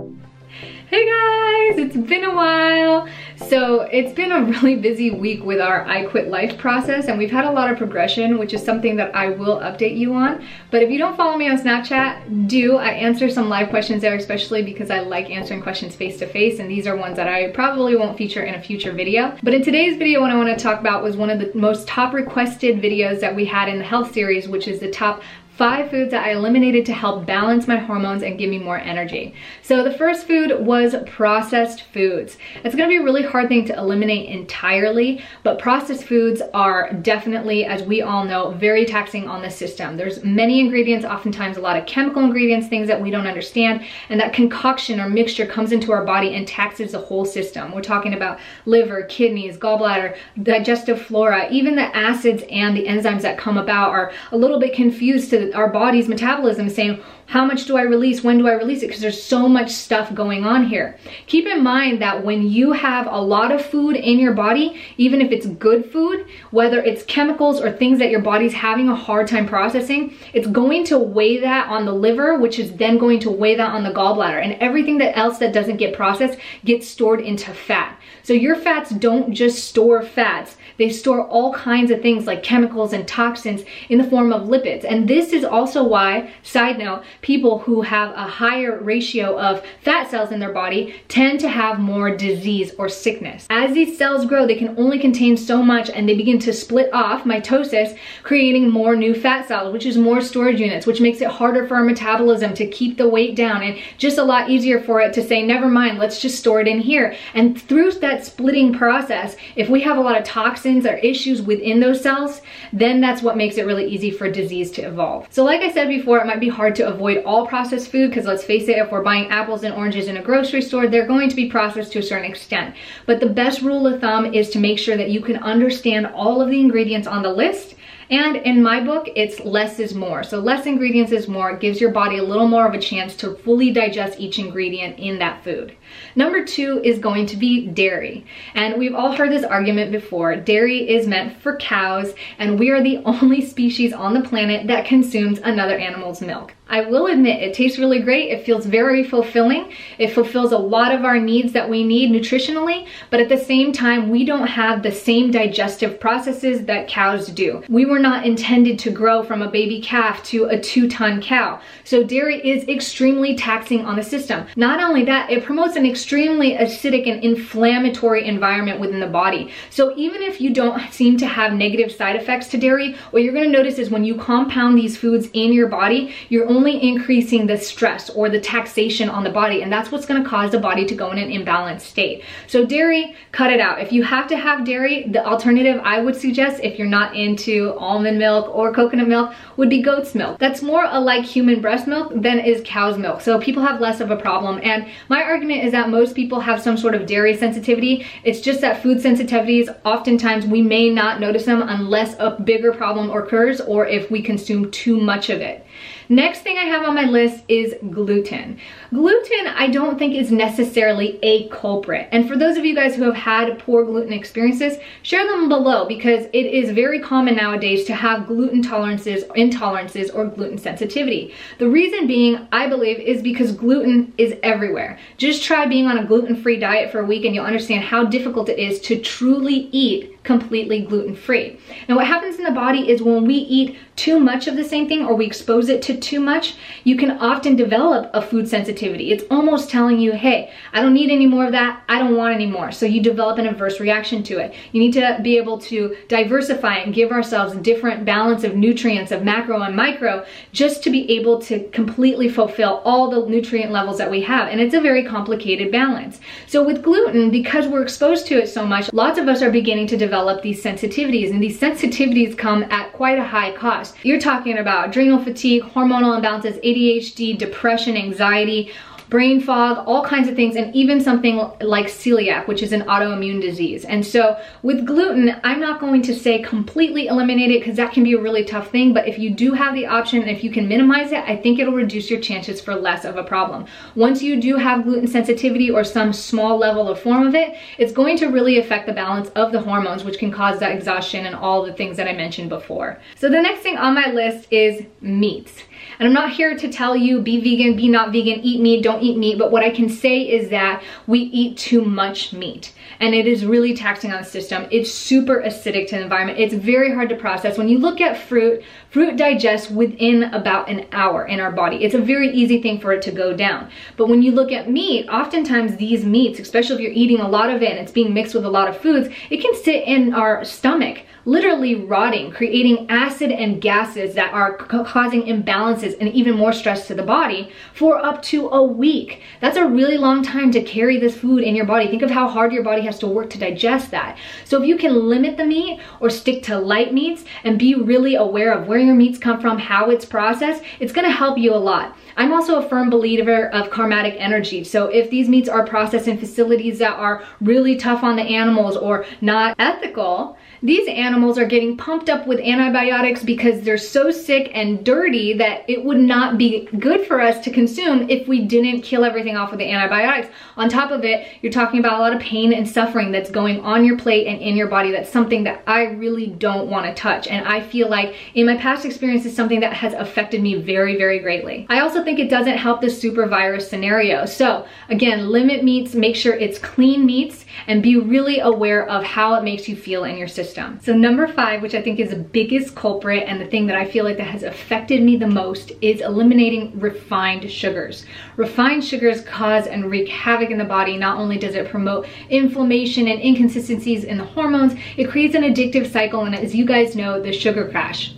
Hey guys, it's been a while. So it's been a really busy week with our I Quit Life process and we've had a lot of progression, which is something that I will update you on. But if you don't follow me on Snapchat, do. I answer some live questions there, especially because I like answering questions face to face and these are ones that I probably won't feature in a future video. But in today's video, what I wanna talk about was one of the most top requested videos that we had in the health series, which is the top five foods that I eliminated to help balance my hormones and give me more energy. So the first food was processed foods. It's gonna be a really hard thing to eliminate entirely, but processed foods are definitely, as we all know, very taxing on the system. There's many ingredients, oftentimes a lot of chemical ingredients, things that we don't understand, and that concoction or mixture comes into our body and taxes the whole system. We're talking about liver, kidneys, gallbladder, digestive flora, even the acids and the enzymes that come about are a little bit confused to our body's metabolism is saying, how much do I release? When do I release it? Because there's so much stuff going on here. Keep in mind that when you have a lot of food in your body, even if it's good food, whether it's chemicals or things that your body's having a hard time processing, it's going to weigh that on the liver, which is then going to weigh that on the gallbladder. And everything that else that doesn't get processed gets stored into fat. So your fats don't just store fats. They store all kinds of things like chemicals and toxins in the form of lipids. And this is also why, side note, people who have a higher ratio of fat cells in their body tend to have more disease or sickness. As these cells grow, they can only contain so much and they begin to split off, mitosis, creating more new fat cells, which is more storage units, which makes it harder for our metabolism to keep the weight down and just a lot easier for it to say, never mind, let's just store it in here. And through that splitting process, if we have a lot of toxins or issues within those cells, then that's what makes it really easy for disease to evolve. So like I said before, it might be hard to avoid all processed food because let's face it, if we're buying apples and oranges in a grocery store, they're going to be processed to a certain extent. But the best rule of thumb is to make sure that you can understand all of the ingredients on the list and in my book, it's less is more. So less ingredients is more. It gives your body a little more of a chance to fully digest each ingredient in that food. Number two is going to be dairy. And we've all heard this argument before. Dairy is meant for cows and we are the only species on the planet that consumes another animal's milk. I will admit it tastes really great. It feels very fulfilling. It fulfills a lot of our needs that we need nutritionally, but at the same time, we don't have the same digestive processes that cows do. We were not intended to grow from a baby calf to a two ton cow. So dairy is extremely taxing on the system. Not only that, it promotes an extremely acidic and inflammatory environment within the body. So even if you don't seem to have negative side effects to dairy, what you're gonna notice is when you compound these foods in your body, you're only only increasing the stress or the taxation on the body and that's what's going to cause the body to go in an imbalanced state. So dairy, cut it out. If you have to have dairy, the alternative I would suggest if you're not into almond milk or coconut milk would be goat's milk. That's more like human breast milk than is cow's milk. So people have less of a problem and my argument is that most people have some sort of dairy sensitivity. It's just that food sensitivities, oftentimes we may not notice them unless a bigger problem occurs or if we consume too much of it. Next thing I have on my list is gluten. Gluten I don't think is necessarily a culprit. And for those of you guys who have had poor gluten experiences, share them below because it is very common nowadays to have gluten tolerances, intolerances, or gluten sensitivity. The reason being, I believe, is because gluten is everywhere. Just try being on a gluten-free diet for a week and you'll understand how difficult it is to truly eat completely gluten-free. Now what happens in the body is when we eat too much of the same thing or we expose it to too much, you can often develop a food sensitivity. It's almost telling you, hey, I don't need any more of that. I don't want any more. So you develop an adverse reaction to it. You need to be able to diversify and give ourselves different balance of nutrients of macro and micro just to be able to completely fulfill all the nutrient levels that we have. And it's a very complicated balance. So with gluten, because we're exposed to it so much, lots of us are beginning to develop these sensitivities and these sensitivities come at quite a high cost. You're talking about adrenal fatigue, hormonal imbalances, ADHD, depression, anxiety, brain fog, all kinds of things, and even something like celiac, which is an autoimmune disease. And so with gluten, I'm not going to say completely eliminate it because that can be a really tough thing, but if you do have the option, and if you can minimize it, I think it'll reduce your chances for less of a problem. Once you do have gluten sensitivity or some small level of form of it, it's going to really affect the balance of the hormones, which can cause that exhaustion and all the things that I mentioned before. So the next thing on my list is meats. And I'm not here to tell you be vegan, be not vegan, eat meat, don't eat meat, but what I can say is that we eat too much meat and it is really taxing on the system. It's super acidic to the environment. It's very hard to process. When you look at fruit, fruit digests within about an hour in our body. It's a very easy thing for it to go down. But when you look at meat, oftentimes these meats, especially if you're eating a lot of it and it's being mixed with a lot of foods, it can sit in our stomach literally rotting, creating acid and gases that are causing imbalances and even more stress to the body for up to a week. That's a really long time to carry this food in your body. Think of how hard your body has to work to digest that. So if you can limit the meat or stick to light meats and be really aware of where your meats come from, how it's processed, it's gonna help you a lot. I'm also a firm believer of karmatic energy. So if these meats are processed in facilities that are really tough on the animals or not ethical, these animals are getting pumped up with antibiotics because they're so sick and dirty that it would not be good for us to consume if we didn't kill everything off with the antibiotics. On top of it, you're talking about a lot of pain and suffering that's going on your plate and in your body. That's something that I really don't want to touch. And I feel like in my past experience is something that has affected me very, very greatly. I also think it doesn't help the super virus scenario. So again, limit meats, make sure it's clean meats and be really aware of how it makes you feel in your system. So number five, which I think is the biggest culprit and the thing that I feel like that has affected me the most is eliminating refined sugars. Refined sugars cause and wreak havoc in the body. Not only does it promote inflammation and inconsistencies in the hormones, it creates an addictive cycle and as you guys know, the sugar crash.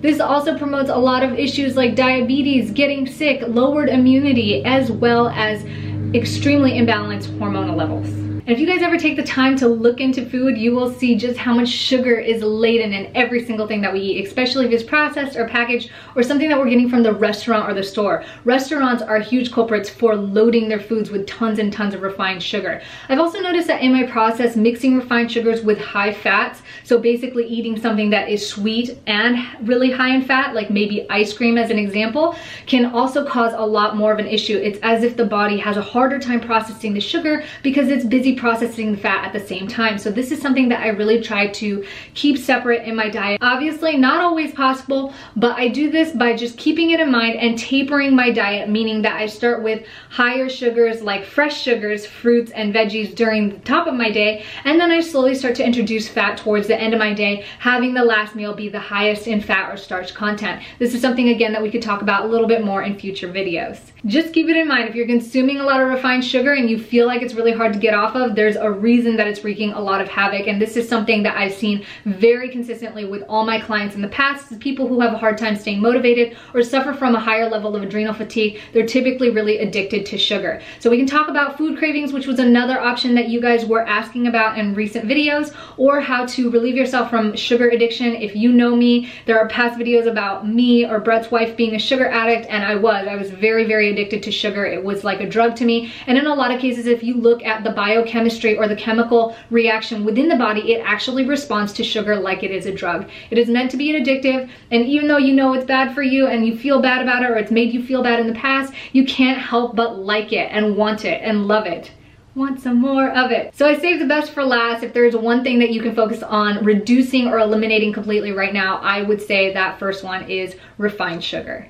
This also promotes a lot of issues like diabetes, getting sick, lowered immunity, as well as extremely imbalanced hormonal levels. And if you guys ever take the time to look into food, you will see just how much sugar is laden in every single thing that we eat, especially if it's processed or packaged or something that we're getting from the restaurant or the store. Restaurants are huge culprits for loading their foods with tons and tons of refined sugar. I've also noticed that in my process, mixing refined sugars with high fats, so basically eating something that is sweet and really high in fat, like maybe ice cream as an example, can also cause a lot more of an issue. It's as if the body has a harder time processing the sugar because it's busy processing the fat at the same time. So this is something that I really try to keep separate in my diet. Obviously not always possible, but I do this by just keeping it in mind and tapering my diet, meaning that I start with higher sugars like fresh sugars, fruits, and veggies during the top of my day, and then I slowly start to introduce fat towards the end of my day, having the last meal be the highest in fat or starch content. This is something again that we could talk about a little bit more in future videos. Just keep it in mind, if you're consuming a lot of refined sugar and you feel like it's really hard to get off of, there's a reason that it's wreaking a lot of havoc. And this is something that I've seen very consistently with all my clients in the past. People who have a hard time staying motivated or suffer from a higher level of adrenal fatigue, they're typically really addicted to sugar. So we can talk about food cravings, which was another option that you guys were asking about in recent videos, or how to relieve yourself from sugar addiction. If you know me, there are past videos about me or Brett's wife being a sugar addict, and I was. I was very, very addicted to sugar. It was like a drug to me. And in a lot of cases, if you look at the biochemistry chemistry or the chemical reaction within the body, it actually responds to sugar like it is a drug. It is meant to be an addictive, and even though you know it's bad for you and you feel bad about it or it's made you feel bad in the past, you can't help but like it and want it and love it want some more of it. So I saved the best for last. If there's one thing that you can focus on reducing or eliminating completely right now, I would say that first one is refined sugar.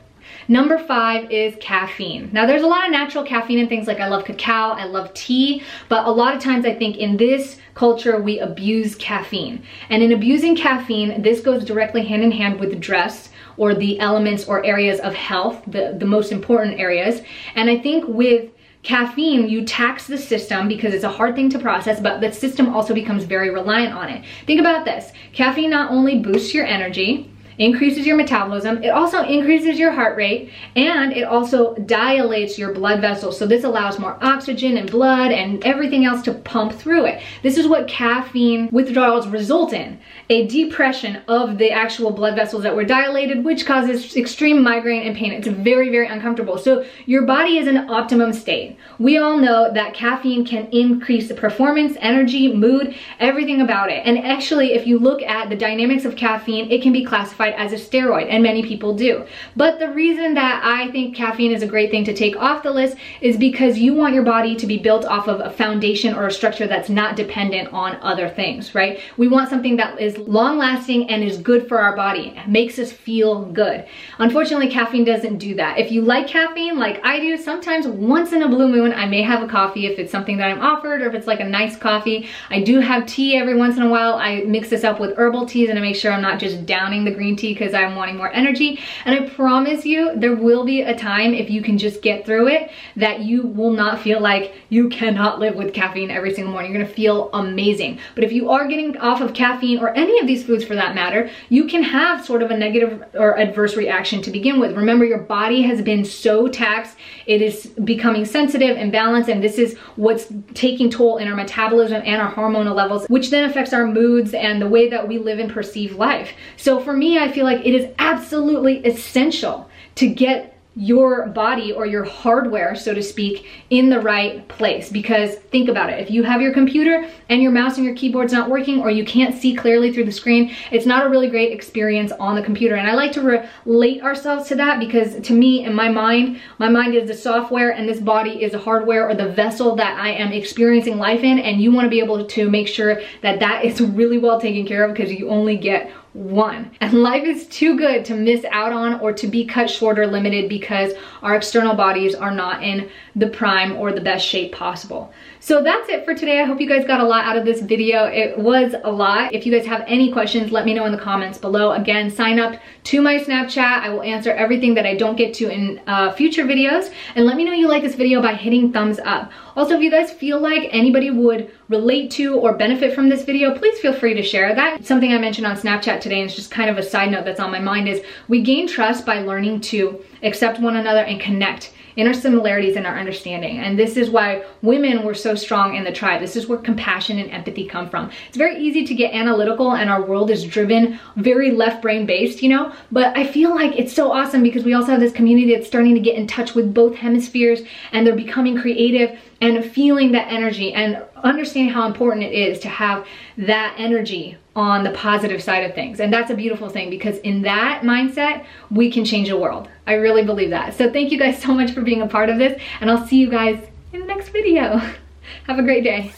Number five is caffeine. Now there's a lot of natural caffeine in things like I love cacao, I love tea, but a lot of times I think in this culture we abuse caffeine. And in abusing caffeine, this goes directly hand in hand with dress or the elements or areas of health, the, the most important areas. And I think with caffeine, you tax the system because it's a hard thing to process, but the system also becomes very reliant on it. Think about this. Caffeine not only boosts your energy, increases your metabolism. It also increases your heart rate and it also dilates your blood vessels. So this allows more oxygen and blood and everything else to pump through it. This is what caffeine withdrawals result in, a depression of the actual blood vessels that were dilated, which causes extreme migraine and pain. It's very, very uncomfortable. So your body is in optimum state. We all know that caffeine can increase the performance, energy, mood, everything about it. And actually, if you look at the dynamics of caffeine, it can be classified as a steroid, and many people do. But the reason that I think caffeine is a great thing to take off the list is because you want your body to be built off of a foundation or a structure that's not dependent on other things, right? We want something that is long lasting and is good for our body, makes us feel good. Unfortunately, caffeine doesn't do that. If you like caffeine like I do, sometimes once in a blue moon, I may have a coffee if it's something that I'm offered or if it's like a nice coffee. I do have tea every once in a while. I mix this up with herbal teas and I make sure I'm not just downing the green tea because I'm wanting more energy. And I promise you, there will be a time if you can just get through it that you will not feel like you cannot live with caffeine every single morning. You're gonna feel amazing. But if you are getting off of caffeine or any of these foods for that matter, you can have sort of a negative or adverse reaction to begin with. Remember, your body has been so taxed, it is becoming sensitive and balanced, and this is what's taking toll in our metabolism and our hormonal levels, which then affects our moods and the way that we live and perceive life. So for me, I feel like it is absolutely essential to get your body or your hardware, so to speak, in the right place. Because think about it, if you have your computer and your mouse and your keyboard's not working or you can't see clearly through the screen, it's not a really great experience on the computer. And I like to relate ourselves to that because to me, in my mind, my mind is the software and this body is the hardware or the vessel that I am experiencing life in. And you wanna be able to make sure that that is really well taken care of because you only get one. And life is too good to miss out on or to be cut short or limited because our external bodies are not in the prime or the best shape possible. So that's it for today. I hope you guys got a lot out of this video. It was a lot. If you guys have any questions, let me know in the comments below. Again, sign up to my Snapchat. I will answer everything that I don't get to in uh, future videos. And let me know you like this video by hitting thumbs up. Also, if you guys feel like anybody would relate to or benefit from this video, please feel free to share that. Something I mentioned on Snapchat today, and it's just kind of a side note that's on my mind, is we gain trust by learning to accept one another and connect in similarities and our understanding. And this is why women were so strong in the tribe. This is where compassion and empathy come from. It's very easy to get analytical and our world is driven very left brain based, you know, but I feel like it's so awesome because we also have this community that's starting to get in touch with both hemispheres and they're becoming creative and feeling that energy and understanding how important it is to have that energy on the positive side of things. And that's a beautiful thing because in that mindset, we can change the world. I really believe that. So thank you guys so much for being a part of this and I'll see you guys in the next video. have a great day.